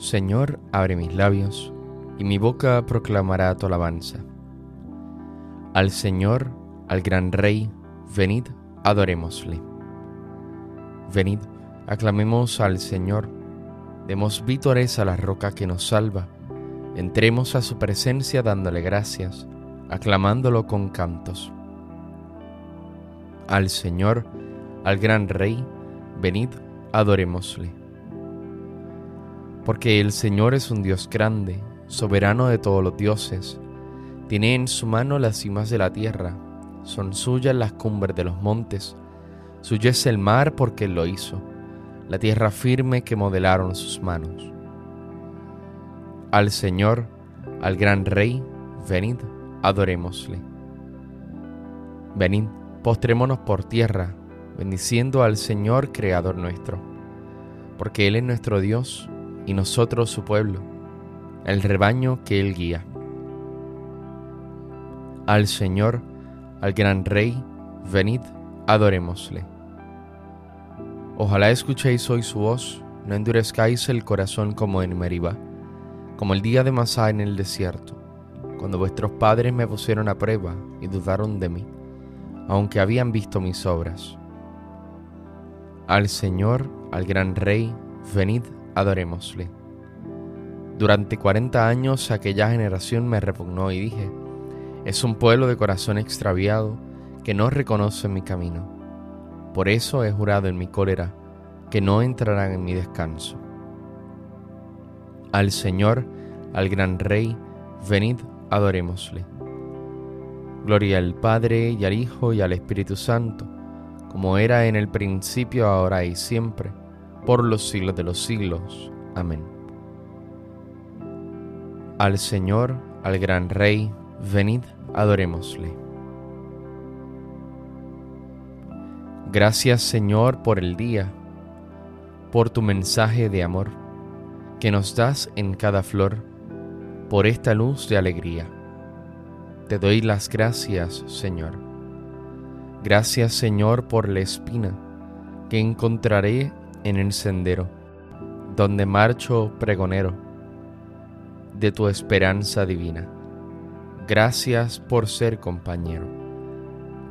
Señor, abre mis labios, y mi boca proclamará tu alabanza. Al Señor, al gran Rey, venid, adorémosle. Venid, aclamemos al Señor, demos vítores a la roca que nos salva, entremos a su presencia dándole gracias, aclamándolo con cantos. Al Señor, al gran Rey, venid, adorémosle. Porque el Señor es un Dios grande, soberano de todos los dioses. Tiene en su mano las cimas de la tierra, son suyas las cumbres de los montes. Suyo es el mar porque Él lo hizo, la tierra firme que modelaron sus manos. Al Señor, al gran Rey, venid, adorémosle. Venid, postrémonos por tierra, bendiciendo al Señor Creador nuestro, porque Él es nuestro Dios y nosotros su pueblo, el rebaño que Él guía. Al Señor, al gran Rey, venid, adorémosle. Ojalá escuchéis hoy su voz, no endurezcáis el corazón como en Meribá, como el día de Masá en el desierto, cuando vuestros padres me pusieron a prueba y dudaron de mí, aunque habían visto mis obras. Al Señor, al gran Rey, venid, adorémosle. Durante cuarenta años aquella generación me repugnó y dije, es un pueblo de corazón extraviado que no reconoce mi camino. Por eso he jurado en mi cólera que no entrarán en mi descanso. Al Señor, al gran Rey, venid, adorémosle. Gloria al Padre y al Hijo y al Espíritu Santo, como era en el principio, ahora y siempre por los siglos de los siglos. Amén. Al Señor, al gran Rey, venid, adorémosle. Gracias Señor por el día, por tu mensaje de amor que nos das en cada flor, por esta luz de alegría. Te doy las gracias, Señor. Gracias, Señor, por la espina que encontraré en el sendero, donde marcho pregonero de tu esperanza divina. Gracias por ser compañero.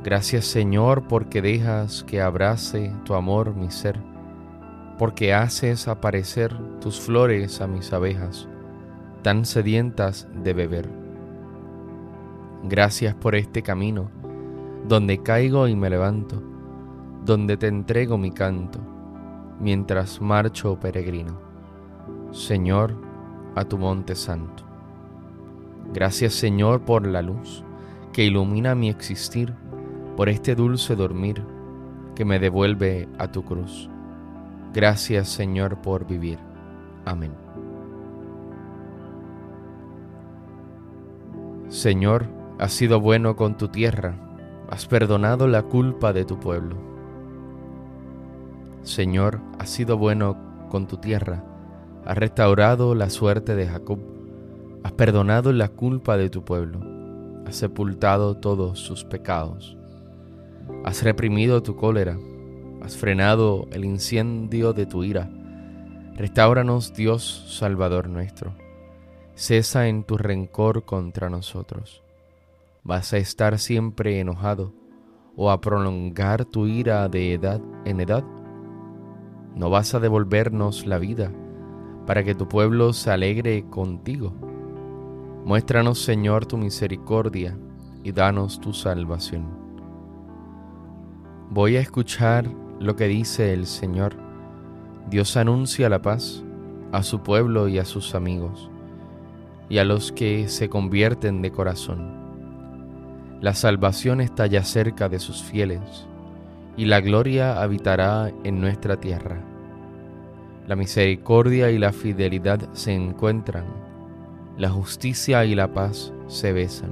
Gracias Señor porque dejas que abrace tu amor mi ser, porque haces aparecer tus flores a mis abejas, tan sedientas de beber. Gracias por este camino, donde caigo y me levanto, donde te entrego mi canto mientras marcho peregrino. Señor, a tu monte santo. Gracias Señor por la luz que ilumina mi existir, por este dulce dormir que me devuelve a tu cruz. Gracias Señor por vivir. Amén. Señor, has sido bueno con tu tierra, has perdonado la culpa de tu pueblo Señor, has sido bueno con tu tierra, has restaurado la suerte de Jacob, has perdonado la culpa de tu pueblo, has sepultado todos sus pecados, has reprimido tu cólera, has frenado el incendio de tu ira. Restauranos, Dios Salvador nuestro. Cesa en tu rencor contra nosotros. ¿Vas a estar siempre enojado o a prolongar tu ira de edad en edad? No vas a devolvernos la vida para que tu pueblo se alegre contigo. Muéstranos, Señor, tu misericordia y danos tu salvación. Voy a escuchar lo que dice el Señor. Dios anuncia la paz a su pueblo y a sus amigos, y a los que se convierten de corazón. La salvación está ya cerca de sus fieles y la gloria habitará en nuestra tierra. La misericordia y la fidelidad se encuentran, la justicia y la paz se besan.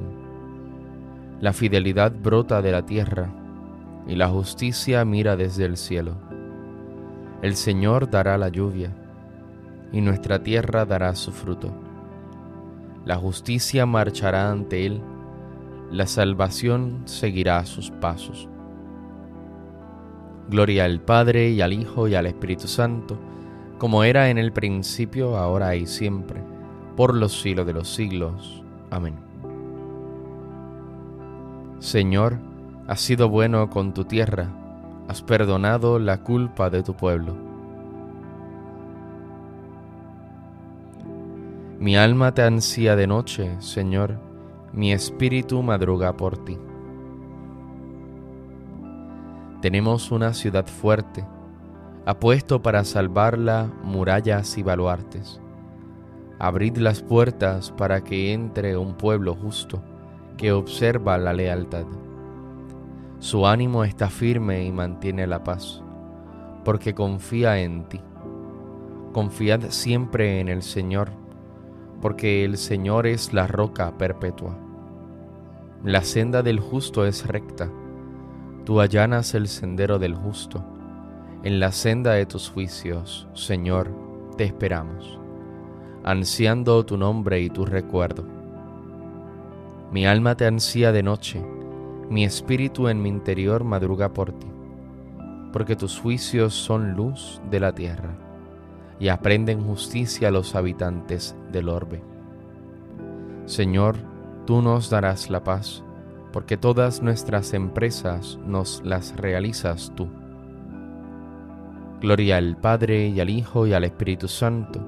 La fidelidad brota de la tierra y la justicia mira desde el cielo. El Señor dará la lluvia y nuestra tierra dará su fruto. La justicia marchará ante Él, la salvación seguirá sus pasos. Gloria al Padre y al Hijo y al Espíritu Santo, como era en el principio, ahora y siempre, por los siglos de los siglos. Amén. Señor, has sido bueno con tu tierra, has perdonado la culpa de tu pueblo. Mi alma te ansía de noche, Señor, mi espíritu madruga por ti. Tenemos una ciudad fuerte, apuesto para salvarla murallas y baluartes. Abrid las puertas para que entre un pueblo justo que observa la lealtad. Su ánimo está firme y mantiene la paz, porque confía en ti. Confiad siempre en el Señor, porque el Señor es la roca perpetua. La senda del justo es recta Tú allanas el sendero del justo. En la senda de tus juicios, Señor, te esperamos, ansiando tu nombre y tu recuerdo. Mi alma te ansía de noche, mi espíritu en mi interior madruga por ti, porque tus juicios son luz de la tierra y aprenden justicia a los habitantes del orbe. Señor, tú nos darás la paz porque todas nuestras empresas nos las realizas tú. Gloria al Padre y al Hijo y al Espíritu Santo,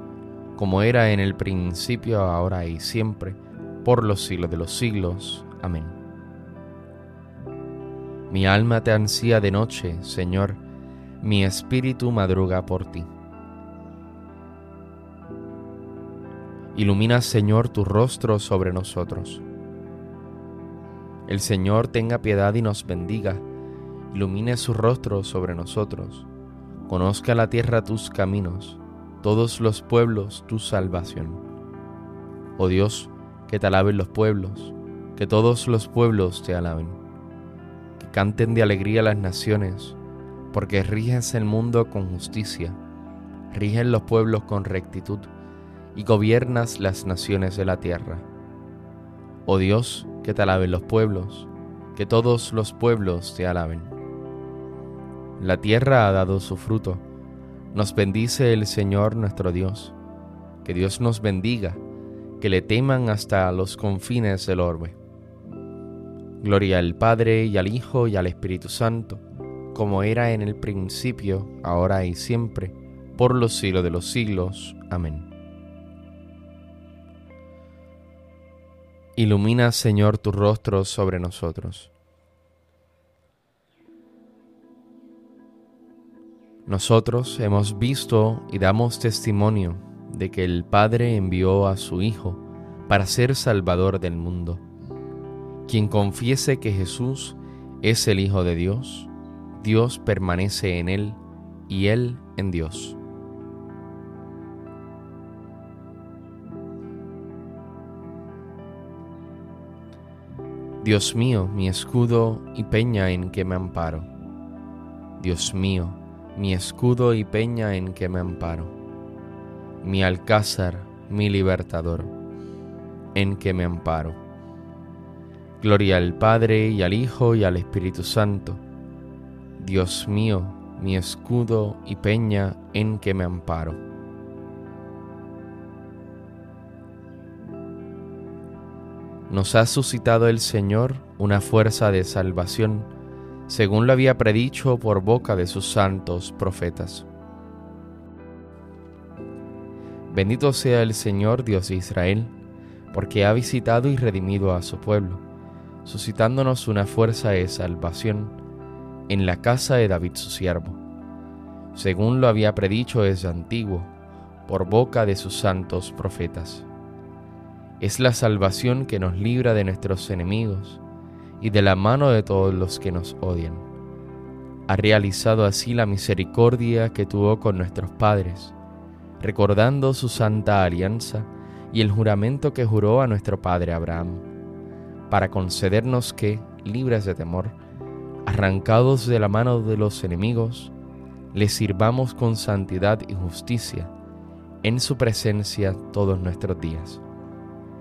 como era en el principio, ahora y siempre, por los siglos de los siglos. Amén. Mi alma te ansía de noche, Señor, mi espíritu madruga por ti. Ilumina, Señor, tu rostro sobre nosotros el Señor tenga piedad y nos bendiga, ilumine su rostro sobre nosotros, conozca la tierra tus caminos, todos los pueblos tu salvación. Oh Dios, que te alaben los pueblos, que todos los pueblos te alaben, que canten de alegría las naciones, porque riges el mundo con justicia, rigen los pueblos con rectitud, y gobiernas las naciones de la tierra. Oh Dios, que te alaben los pueblos, que todos los pueblos te alaben. La tierra ha dado su fruto, nos bendice el Señor nuestro Dios, que Dios nos bendiga, que le teman hasta los confines del orbe. Gloria al Padre y al Hijo y al Espíritu Santo, como era en el principio, ahora y siempre, por los siglos de los siglos. Amén. Ilumina, Señor, tu rostro sobre nosotros. Nosotros hemos visto y damos testimonio de que el Padre envió a su Hijo para ser Salvador del mundo. Quien confiese que Jesús es el Hijo de Dios, Dios permanece en Él y Él en Dios. Dios mío, mi escudo y peña en que me amparo. Dios mío, mi escudo y peña en que me amparo. Mi alcázar, mi libertador, en que me amparo. Gloria al Padre y al Hijo y al Espíritu Santo. Dios mío, mi escudo y peña en que me amparo. Nos ha suscitado el Señor una fuerza de salvación, según lo había predicho por boca de sus santos profetas. Bendito sea el Señor Dios de Israel, porque ha visitado y redimido a su pueblo, suscitándonos una fuerza de salvación en la casa de David su siervo, según lo había predicho desde antiguo, por boca de sus santos profetas es la salvación que nos libra de nuestros enemigos y de la mano de todos los que nos odian. Ha realizado así la misericordia que tuvo con nuestros padres, recordando su santa alianza y el juramento que juró a nuestro padre Abraham, para concedernos que, libres de temor, arrancados de la mano de los enemigos, le sirvamos con santidad y justicia en su presencia todos nuestros días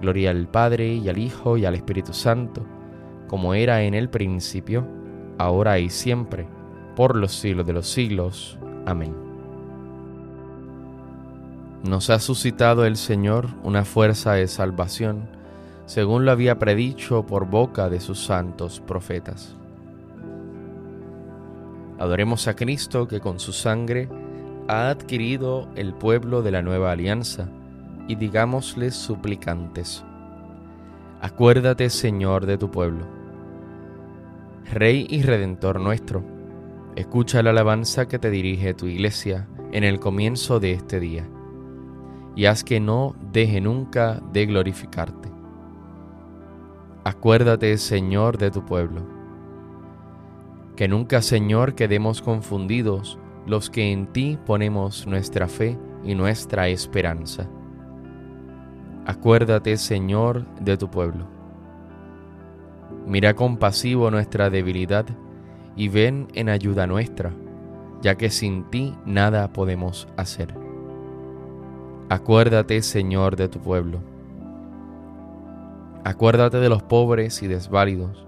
Gloria al Padre y al Hijo y al Espíritu Santo, como era en el principio, ahora y siempre, por los siglos de los siglos. Amén. Nos ha suscitado el Señor una fuerza de salvación, según lo había predicho por boca de sus santos profetas. Adoremos a Cristo que con su sangre ha adquirido el pueblo de la nueva alianza y digámosles suplicantes, acuérdate Señor de tu pueblo. Rey y Redentor nuestro, escucha la alabanza que te dirige tu iglesia en el comienzo de este día, y haz que no deje nunca de glorificarte. Acuérdate Señor de tu pueblo. Que nunca Señor quedemos confundidos los que en ti ponemos nuestra fe y nuestra esperanza Acuérdate, Señor, de tu pueblo. Mira compasivo nuestra debilidad y ven en ayuda nuestra, ya que sin ti nada podemos hacer. Acuérdate, Señor, de tu pueblo. Acuérdate de los pobres y desválidos,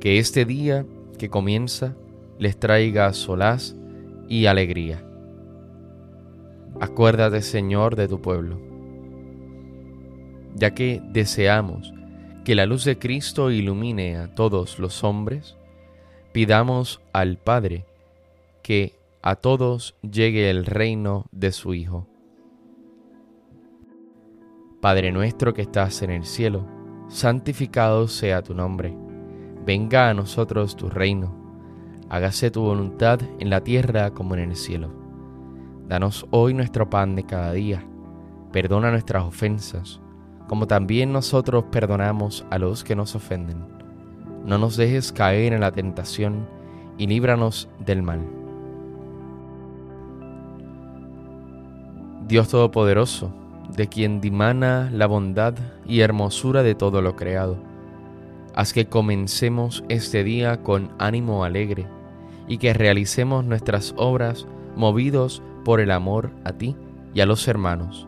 que este día que comienza les traiga solaz y alegría. Acuérdate, Señor, de tu pueblo ya que deseamos que la luz de Cristo ilumine a todos los hombres, pidamos al Padre que a todos llegue el reino de su Hijo. Padre nuestro que estás en el cielo, santificado sea tu nombre, venga a nosotros tu reino, hágase tu voluntad en la tierra como en el cielo. Danos hoy nuestro pan de cada día, perdona nuestras ofensas, como también nosotros perdonamos a los que nos ofenden. No nos dejes caer en la tentación y líbranos del mal. Dios Todopoderoso, de quien dimana la bondad y hermosura de todo lo creado, haz que comencemos este día con ánimo alegre y que realicemos nuestras obras movidos por el amor a ti y a los hermanos